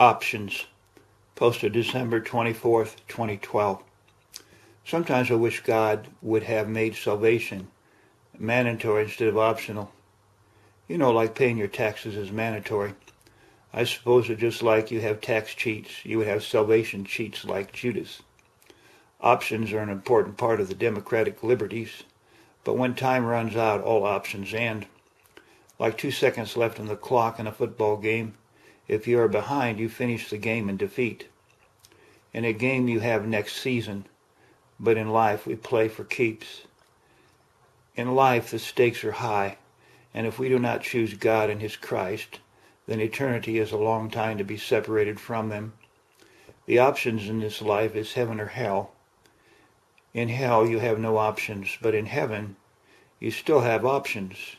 Options. Posted December 24th, 2012. Sometimes I wish God would have made salvation mandatory instead of optional. You know, like paying your taxes is mandatory. I suppose that just like you have tax cheats, you would have salvation cheats like Judas. Options are an important part of the democratic liberties, but when time runs out, all options end. Like two seconds left on the clock in a football game, if you are behind, you finish the game in defeat. In a game you have next season, but in life we play for keeps. In life the stakes are high, and if we do not choose God and His Christ, then eternity is a long time to be separated from them. The options in this life is heaven or hell. In hell you have no options, but in heaven you still have options.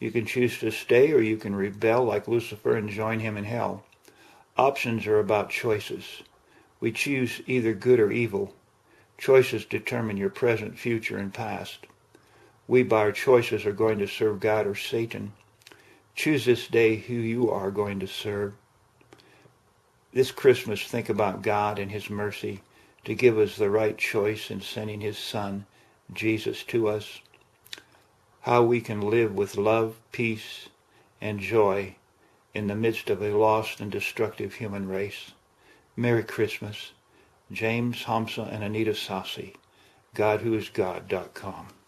You can choose to stay or you can rebel like Lucifer and join him in hell. Options are about choices. We choose either good or evil. Choices determine your present, future, and past. We, by our choices, are going to serve God or Satan. Choose this day who you are going to serve. This Christmas, think about God and His mercy to give us the right choice in sending His Son, Jesus, to us how we can live with love, peace, and joy in the midst of a lost and destructive human race. Merry Christmas. James Hamsa and Anita Sassi. GodWhoIsGod.com.